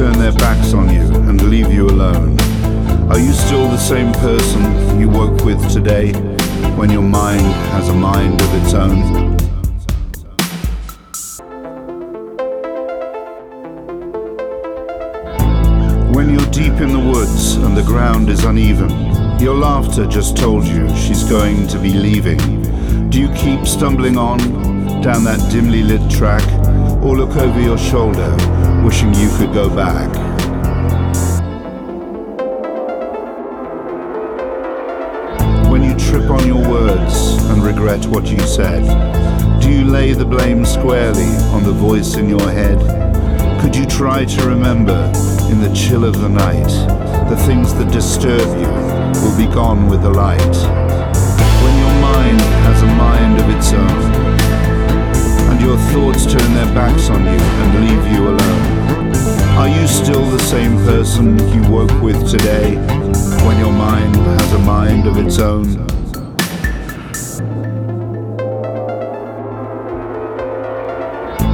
turn their backs on you and leave you alone, are you still the same person you woke with today when your mind has a mind of its own? When you're deep in the woods and the ground is uneven, your laughter just told you she's going to be leaving. Do you keep stumbling on down that dimly lit track or look over your shoulder wishing you could go back? When you trip on your words and regret what you said, do you lay the blame squarely on the voice in your head? Could you try to remember in the chill of the night the things that disturb you will be gone with the light? When your mind has a mind of its own your thoughts turn their backs on you and leave you alone, are you still the same person you woke with today when your mind has a mind of its own?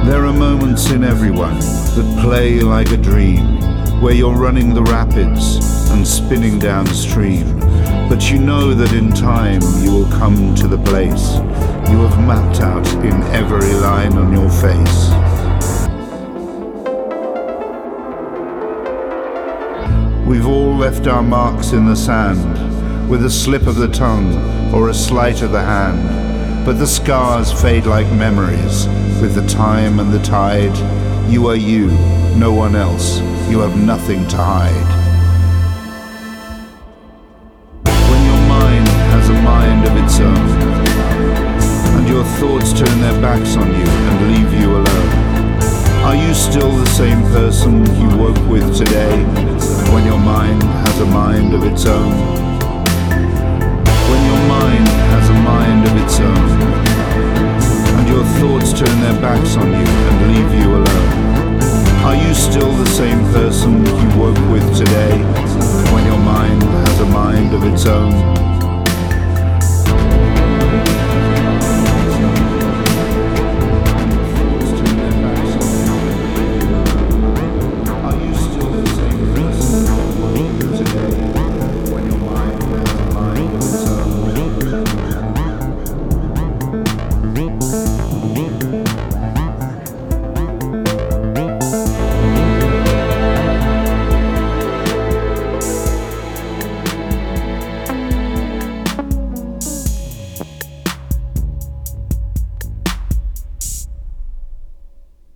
There are moments in everyone that play like a dream, where you're running the rapids and spinning downstream. But you know that in time you will come to the place you have mapped out in every line on your face. We've all left our marks in the sand, with a slip of the tongue or a sleight of the hand. But the scars fade like memories with the time and the tide. You are you, no one else. You have nothing to hide. Thoughts turn their backs on you and leave you alone, are you still the same person you woke with today when your mind has a mind of its own? When your mind has a mind of its own, and your thoughts turn their backs on you and leave you alone, are you still the same person you woke with today when your mind has a mind of its own?